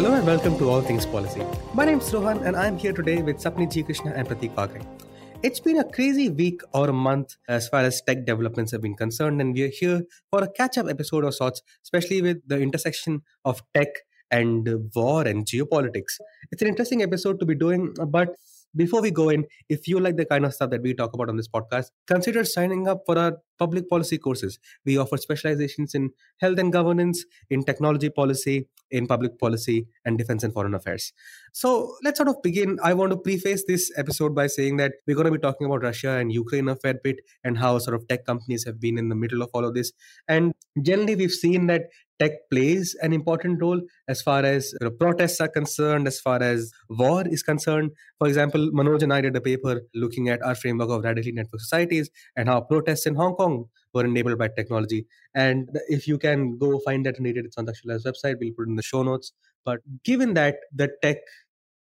Hello and welcome to All Things Policy. My name is Rohan and I'm here today with Sapni G. Krishna and Prateek Waghre. It's been a crazy week or a month as far as tech developments have been concerned, and we're here for a catch up episode of sorts, especially with the intersection of tech and war and geopolitics. It's an interesting episode to be doing, but before we go in, if you like the kind of stuff that we talk about on this podcast, consider signing up for our public policy courses. We offer specializations in health and governance, in technology policy, in public policy, and defense and foreign affairs. So let's sort of begin. I want to preface this episode by saying that we're going to be talking about Russia and Ukraine a fair bit and how sort of tech companies have been in the middle of all of this. And generally, we've seen that tech plays an important role as far as you know, protests are concerned, as far as war is concerned. For example, Manoj and I did a paper looking at our framework of radically network societies and how protests in Hong Kong were enabled by technology. And if you can go find that it, it's on Takshila's website. We'll put it in the show notes. But given that the tech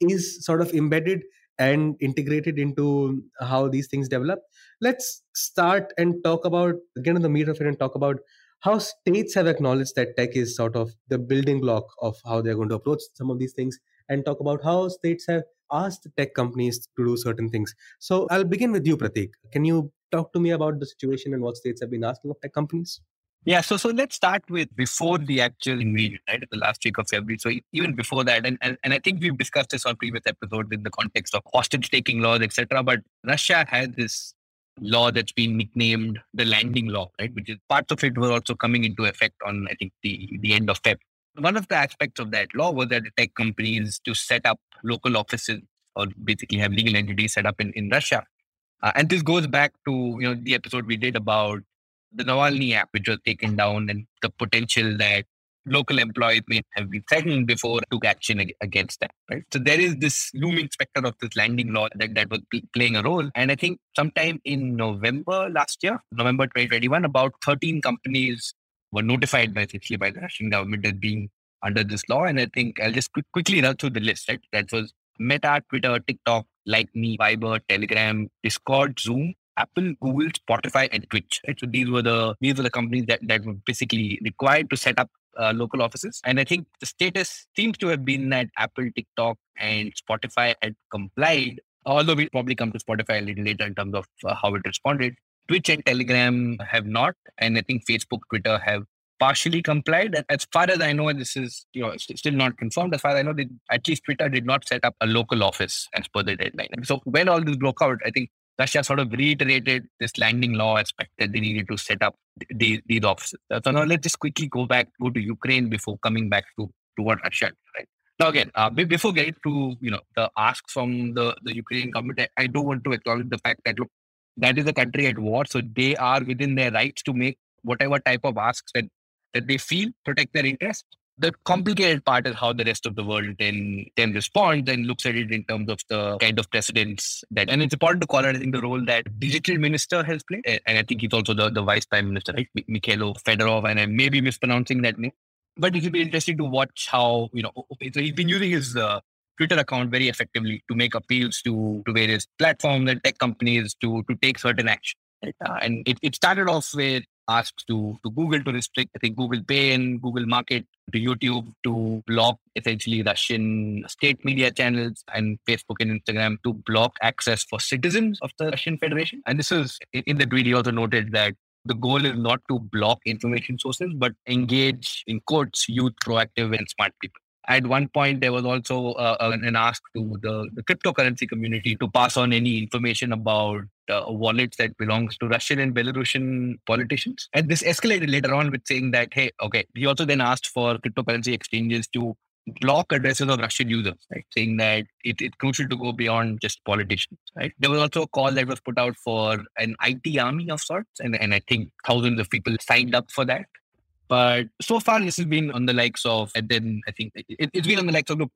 is sort of embedded and integrated into how these things develop, let's start and talk about, get in the meat of it and talk about how states have acknowledged that tech is sort of the building block of how they're going to approach some of these things and talk about how states have asked tech companies to do certain things. So I'll begin with you, Prateek. Can you talk to me about the situation and what states have been asking of tech companies? Yeah, so so let's start with before the actual invasion, right? The last week of February. So even before that, and, and, and I think we've discussed this on previous episodes in the context of hostage taking laws, etc. But Russia had this law that's been nicknamed the landing law, right? Which is parts of it were also coming into effect on I think the the end of Feb. One of the aspects of that law was that the tech companies to set up local offices or basically have legal entities set up in, in Russia. Uh, and this goes back to you know the episode we did about the Navalny app, which was taken down, and the potential that local employees may have been threatened before took action against that. Right. So there is this looming specter of this landing law that, that was playing a role. And I think sometime in November last year, November 2021, about 13 companies were notified by essentially by the Russian government as being under this law. And I think I'll just quick, quickly run through the list. Right. That was Meta, Twitter, TikTok, Likee, Viber, Telegram, Discord, Zoom, Apple, Google, Spotify, and Twitch. Right? So these were the these were the companies that, that were basically required to set up uh, local offices. And I think the status seems to have been that Apple, TikTok, and Spotify had complied. Although we'll probably come to Spotify a little later in terms of uh, how it responded. Twitch and Telegram have not, and I think Facebook, Twitter have partially complied. As far as I know, this is you know still not confirmed. As far as I know, they, at least Twitter did not set up a local office as per the deadline. So when all this broke out, I think Russia sort of reiterated this landing law aspect that they needed to set up these, these offices. So now let's just quickly go back, go to Ukraine before coming back to, to what Russia did, right? Now again, uh, before getting to you know the ask from the, the Ukrainian government, I, I do want to acknowledge the fact that look, that is a country at war, so they are within their rights to make whatever type of asks that, that they feel protect their interests the complicated part is how the rest of the world then then responds and looks at it in terms of the kind of precedents that and it's important to call it I think the role that digital minister has played. And I think he's also the, the vice prime minister right? Mikhailo Fedorov and I may be mispronouncing that name. But it will be interesting to watch how you know so he's been using his uh, Twitter account very effectively to make appeals to to various platforms and tech companies to to take certain action uh, and it, it started off with asks to, to Google to restrict, I think, Google Pay and Google Market to YouTube to block essentially Russian state media channels and Facebook and Instagram to block access for citizens of the Russian Federation. And this is in the tweet, he also noted that the goal is not to block information sources, but engage, in quotes, youth, proactive, and smart people. At one point, there was also uh, an ask to the, the cryptocurrency community to pass on any information about uh, wallets that belongs to Russian and Belarusian politicians. And this escalated later on with saying that, hey, okay, he also then asked for cryptocurrency exchanges to block addresses of Russian users, right? Saying that it, it's crucial to go beyond just politicians, right? There was also a call that was put out for an IT army of sorts, and, and I think thousands of people signed up for that. But so far, this has been on the likes of, and then I think it, has been on the likes of look,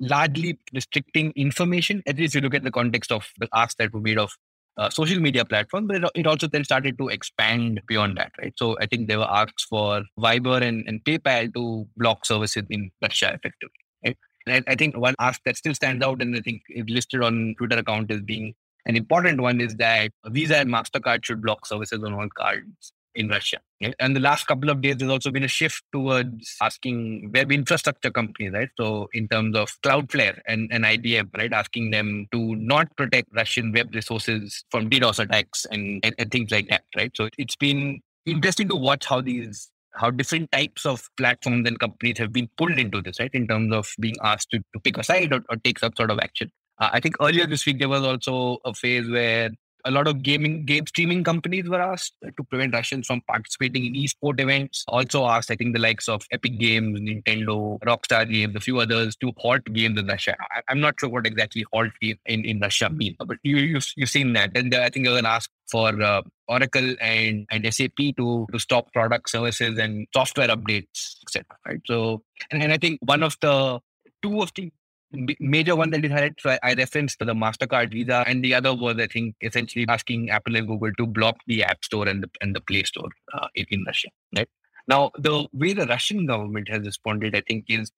largely restricting information. At least you look at the context of the asks that were made of uh, social media platforms, but it, it, also then started to expand beyond that, right? So I think there were asks for Viber and, and PayPal to block services in Russia effectively. Right? And I, I, think one ask that still stands out and I think is listed on Twitter account as being an important one is that Visa and MasterCard should block services on all cards in Russia. And the last couple of days, there's also been a shift towards asking web infrastructure companies, right? So in terms of Cloudflare and, and IBM, right, asking them to not protect Russian web resources from DDoS attacks and, and, and things like that, right? So it's been interesting to watch how these how different types of platforms and companies have been pulled into this, right? In terms of being asked to, to pick a side or, or take some sort of action. Uh, I think earlier this week there was also a phase where a lot of gaming game streaming companies were asked to prevent Russians from participating in esport events. Also asked, I think, the likes of Epic Games, Nintendo, Rockstar Games, a few others to halt games in Russia. I, am not sure what exactly halt in, in Russia means, but you, you, you've seen that. And I think they were asked for uh, Oracle and, and SAP to, to stop product services and software updates, etc. Right. So, and, and I think one of the two of the major one that is highlighted. So I, I referenced the Mastercard Visa, and the other was I think essentially asking Apple and Google to block the App Store and the and the Play Store uh, in, in Russia. Right now, the way the Russian government has responded, I think, is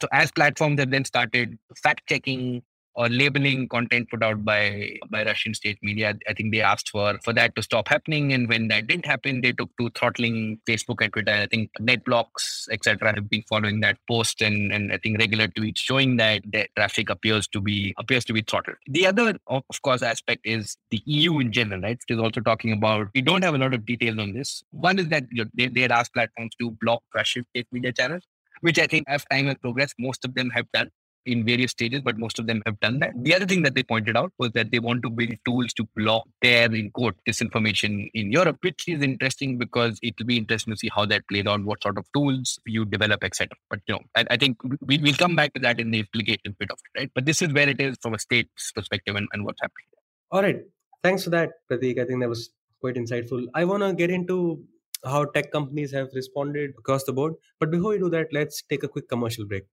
so as platforms have then started fact checking or labeling content put out by by Russian state media. I think they asked for for that to stop happening, and when that didn't happen, they took to throttling Facebook and Twitter. I think NetBlocks, etc., have been following that post, and and I think regular tweets showing that traffic appears to be appears to be throttled. The other, of course, aspect is the EU in general, right? It is also talking about. We don't have a lot of details on this. One is that you know, they they had asked platforms to block Russian state media channels which I think as time has progressed, most of them have done in various stages, but most of them have done that. The other thing that they pointed out was that they want to build tools to block their, in quote, disinformation in Europe, which is interesting because it will be interesting to see how that played out, what sort of tools you develop, etc. But you know, I, I think we, will come back to that in the implication bit of it, right? But this is where it is from a state's perspective and, and what's happening. All right. Thanks for that, Prateek. I think that was quite insightful. I want to get into how tech companies have responded across the board. But before we do that, let's take a quick commercial break.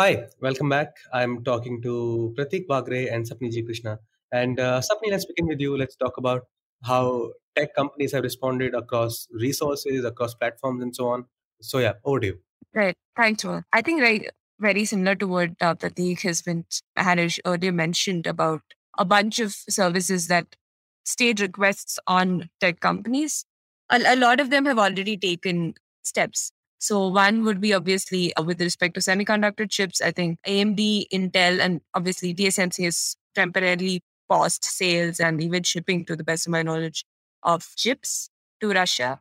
Hi, welcome back. I'm talking to Prateek Waghre and Sapni G. Krishna. And uh, Sapni, let's begin with you. Let's talk about how tech companies have responded across resources, across platforms, and so on. So, yeah, over to you. Right. Thanks, Rohan. I think right, very similar to what uh, Prateek has been had earlier mentioned about a bunch of services that state requests on tech companies. A, a lot of them have already taken steps so one would be obviously uh, with respect to semiconductor chips. I think AMD, Intel, and obviously TSMC has temporarily paused sales and even shipping, to the best of my knowledge, of chips to Russia.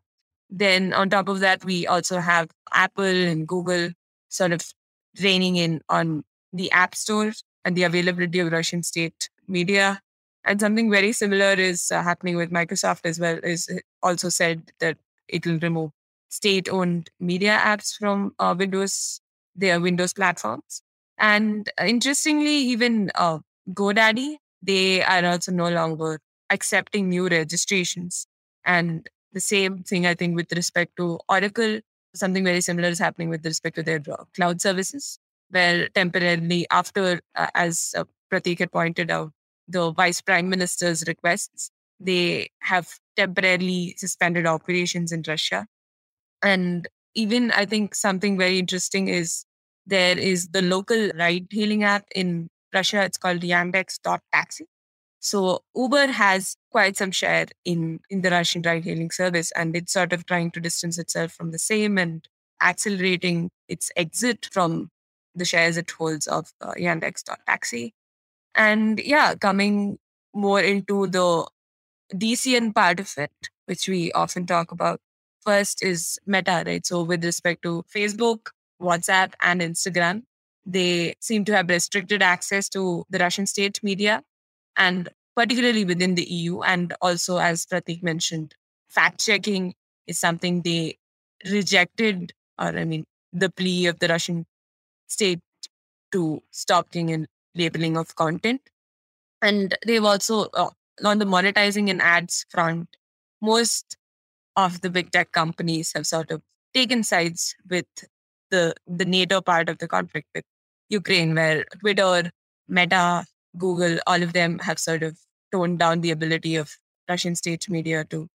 Then on top of that, we also have Apple and Google sort of reining in on the App Store and the availability of Russian state media. And something very similar is uh, happening with Microsoft as well. Is also said that it will remove state owned media apps from uh, Windows, their Windows platforms. And interestingly, even uh, GoDaddy, they are also no longer accepting new registrations. And the same thing, I think, with respect to Oracle, something very similar is happening with respect to their cloud services, where temporarily, after, uh, as uh, Prateek had pointed out, the vice prime minister's requests, they have temporarily suspended operations in Russia and even I think something very interesting is there is the local ride hailing app in Russia. It's called Yandex.taxi. So Uber has quite some share in, in the Russian ride hailing service, and it's sort of trying to distance itself from the same and accelerating its exit from the shares it holds of uh, Yandex.taxi. And yeah, coming more into the DCN part of it, which we often talk about, First is Meta, right? So, with respect to Facebook, WhatsApp, and Instagram, they seem to have restricted access to the Russian state media and particularly within the EU. And also, as Prateek mentioned, fact checking is something they rejected, or I mean, the plea of the Russian state to stopping and labeling of content. And they've also, uh, on the monetizing and ads front, most of the big tech companies have sort of taken sides with the the NATO part of the conflict with Ukraine, where Twitter, Meta, Google, all of them have sort of toned down the ability of Russian state media to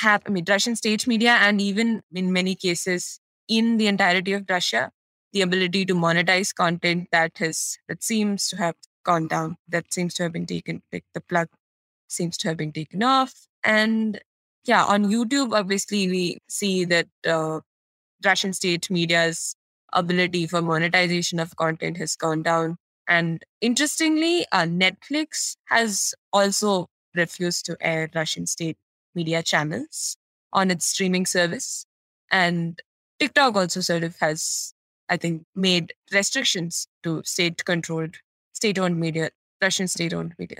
have, I mean, Russian state media, and even in many cases in the entirety of Russia, the ability to monetize content that has that seems to have gone down, that seems to have been taken, like the plug seems to have been taken off. And yeah, on YouTube, obviously, we see that uh, Russian state media's ability for monetization of content has gone down. And interestingly, uh, Netflix has also refused to air Russian state media channels on its streaming service. And TikTok also sort of has, I think, made restrictions to state controlled, state owned media, Russian state owned media.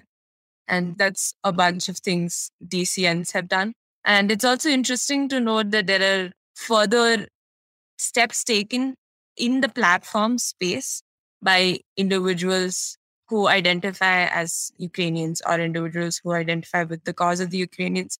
And that's a bunch of things DCNs have done. And it's also interesting to note that there are further steps taken in the platform space by individuals who identify as Ukrainians or individuals who identify with the cause of the Ukrainians,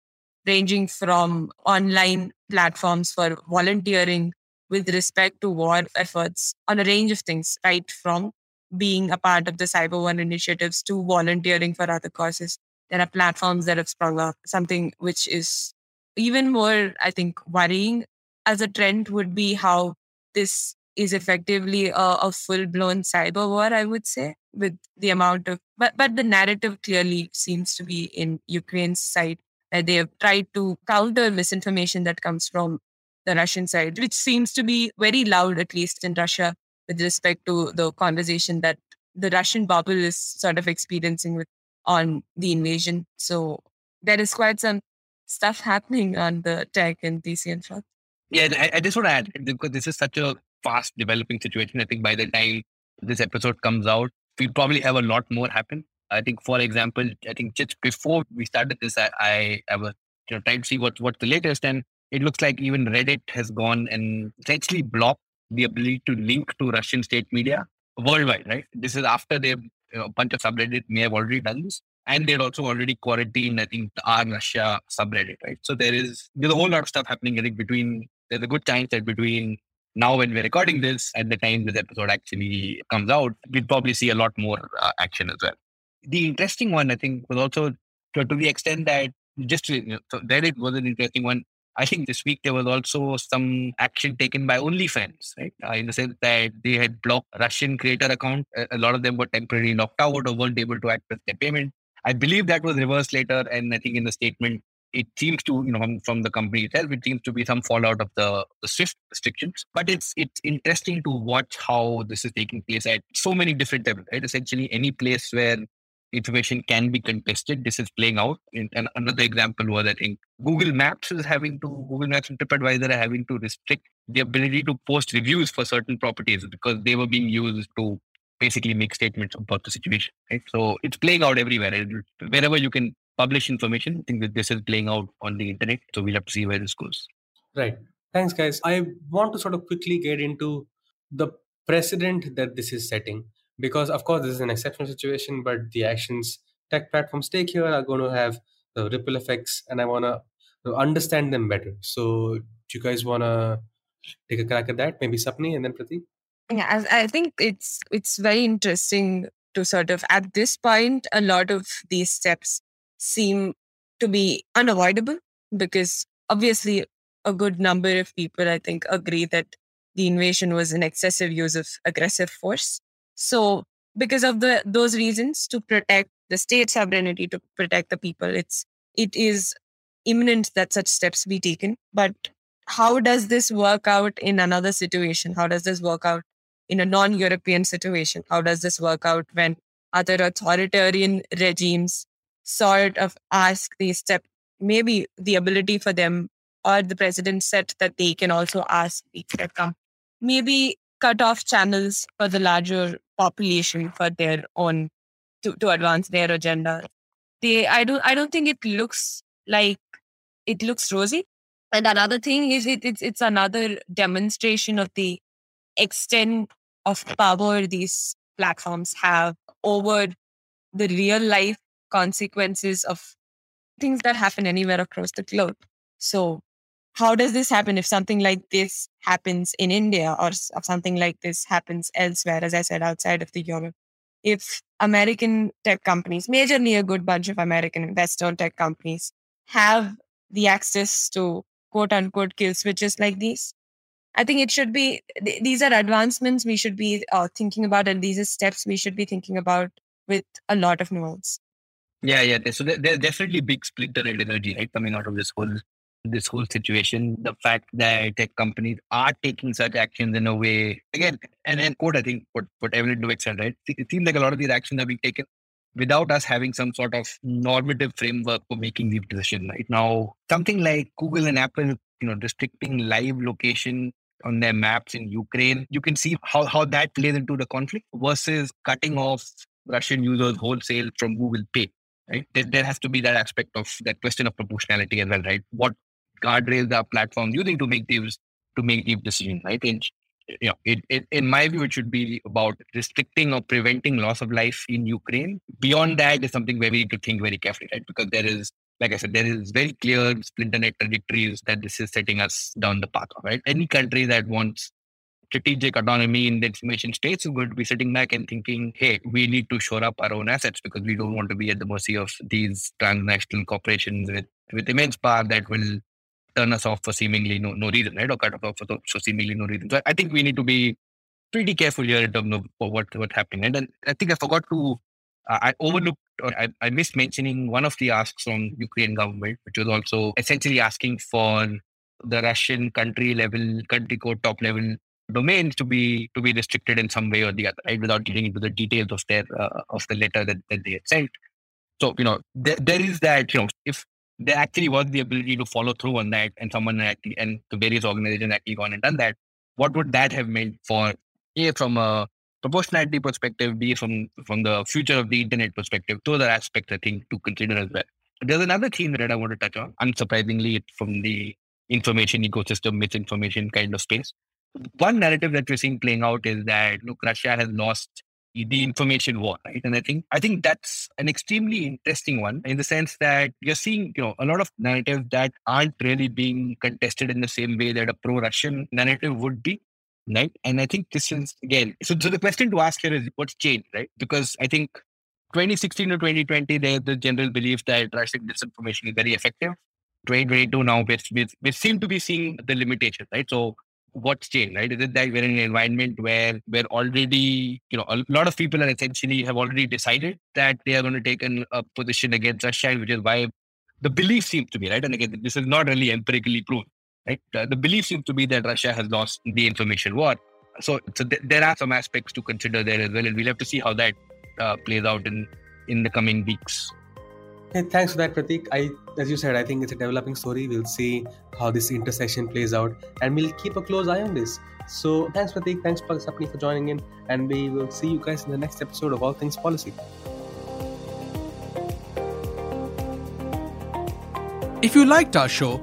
ranging from online platforms for volunteering with respect to war efforts on a range of things, right from being a part of the Cyber One initiatives to volunteering for other causes. There are platforms that have sprung up, something which is even more, I think, worrying as a trend would be how this is effectively a, a full blown cyber war, I would say, with the amount of, but, but the narrative clearly seems to be in Ukraine's side. They have tried to counter misinformation that comes from the Russian side, which seems to be very loud, at least in Russia, with respect to the conversation that the Russian bubble is sort of experiencing with on the invasion. So there is quite some stuff happening on the tech and DCN front. Yeah, I, I just want to add because this is such a fast developing situation. I think by the time this episode comes out, we'll probably have a lot more happen. I think, for example, I think just before we started this, I, I, I was you know trying to see what what's the latest, and it looks like even Reddit has gone and essentially blocked the ability to link to Russian state media worldwide. Right, this is after they you know, a bunch of subreddit may have already done this, and they're also already quarantined. I think r/Russia subreddit. Right, so there is there's a whole lot of stuff happening. I think between there's a good chance that between now when we're recording this and the time this episode actually comes out we'll probably see a lot more uh, action as well the interesting one i think was also to, to the extent that just you know, so reddit was an interesting one I think this week there was also some action taken by OnlyFans, right? Uh, in the sense that they had blocked Russian creator account. A, a lot of them were temporarily locked out or weren't able to access their payment. I believe that was reversed later, and I think in the statement it seems to, you know, from, from, the company itself, it seems to be some fallout of the, the SWIFT restrictions. But it's it's interesting to watch how this is taking place at so many different levels, right? Essentially, any place where information can be contested, this is playing out. And another example was, I think, Google Maps is having to, Google Maps and TripAdvisor are having to restrict the ability to post reviews for certain properties because they were being used to basically make statements about the situation. Right? So it's playing out everywhere. Wherever you can publish information. I think that this is playing out on the internet. So we'll have to see where this goes. Right. Thanks, guys. I want to sort of quickly get into the precedent that this is setting because, of course, this is an exceptional situation, but the actions tech platforms take here are going to have the ripple effects, and I want to understand them better. So, do you guys want to take a crack at that? Maybe Sapni and then Prateek? Yeah, I think it's it's very interesting to sort of at this point, a lot of these steps seem to be unavoidable because obviously a good number of people, I think, agree that the invasion was an excessive use of aggressive force. So, because of the those reasons, to protect the state sovereignty, to protect the people, it's it is imminent that such steps be taken. But how does this work out in another situation? How does this work out in a non-European situation? How does this work out when other authoritarian regimes sort of ask the step, maybe the ability for them or the president said that they can also ask the come maybe cut off channels for the larger population for their own to, to advance their agenda. They I don't I don't think it looks like it looks rosy. And another thing is it, it's it's another demonstration of the extent of power these platforms have over the real life consequences of things that happen anywhere across the globe. So, how does this happen if something like this happens in India or something like this happens elsewhere, as I said, outside of the Europe? If American tech companies, majorly a good bunch of American investor tech companies, have the access to quote unquote kill switches like these, I think it should be, th- these are advancements we should be uh, thinking about, and these are steps we should be thinking about with a lot of nuance. Yeah, yeah. So there, there's definitely big splinternet energy, right, coming out of this whole this whole situation. The fact that tech companies are taking such actions in a way, again, and then quote, I think what what Evelyn Douek said, right? It seems like a lot of these actions are being taken without us having some sort of normative framework for making these decisions. Right now, something like Google and Apple, you know, restricting live location on their maps in Ukraine, you can see how, how that plays into the conflict versus cutting off Russian users wholesale from Google Pay. Right? There, there has to be that aspect of that question of proportionality as well, right? What guardrails are platforms using to make these to make these decisions, right? And you know, it, it, in my view, it should be about restricting or preventing loss of life in Ukraine. Beyond that is something where we need to think very carefully, right? Because there is, like I said, there is very clear splinternet trajectories that this is setting us down the path of, right? Any country that wants strategic autonomy in the information states is going to be sitting back and thinking, hey, we need to shore up our own assets because we don't want to be at the mercy of these transnational corporations with, with immense power that will turn us off for seemingly no, no reason, right? Or cut us off for, for seemingly no reason. So I think we need to be pretty careful here in terms of what what's happening. And I think I forgot to, I overlooked I, I missed mentioning one of the asks from Ukraine government, which was also essentially asking for the Russian country level, country code top level domains to be to be restricted in some way or the other, right? Without getting into the details of their uh, of the letter that, that they had sent. So you know there, there is that you know if there actually was the ability to follow through on that and someone actually and the various organizations actually gone and done that, what would that have meant for a from a proportionality perspective, be from from the future of the internet perspective, those are aspects I think to consider as well. There's another theme that I want to touch on. Unsurprisingly, it's from the information ecosystem, misinformation kind of space. One narrative that we're seeing playing out is that look, Russia has lost the information war, right? And I think I think that's an extremely interesting one in the sense that you're seeing, you know, a lot of narratives that aren't really being contested in the same way that a pro-Russian narrative would be. Right. And I think this is again so, so the question to ask here is what's changed, right? Because I think 2016 to 2020, there's the general belief that Russian disinformation is very effective. 2022 now, we, we, we seem to be seeing the limitations, right? So what's changed, right? Is it that we're in an environment where we're already, you know, a lot of people are essentially have already decided that they are going to take an, a position against Russia, which is why the belief seems to be, right? And again, this is not really empirically proven, right? The belief seems to be that Russia has lost the information war. So, so th- there are some aspects to consider there as well, and we'll have to see how that uh, plays out in in the coming weeks. Hey, thanks for that, Prateek. I, as you said, I think it's a developing story. We'll see how this intersection plays out, and we'll keep a close eye on this. So, thanks, Prateek. Thanks, Sapni, for joining in, and we will see you guys in the next episode of All Things Policy. If you liked our show,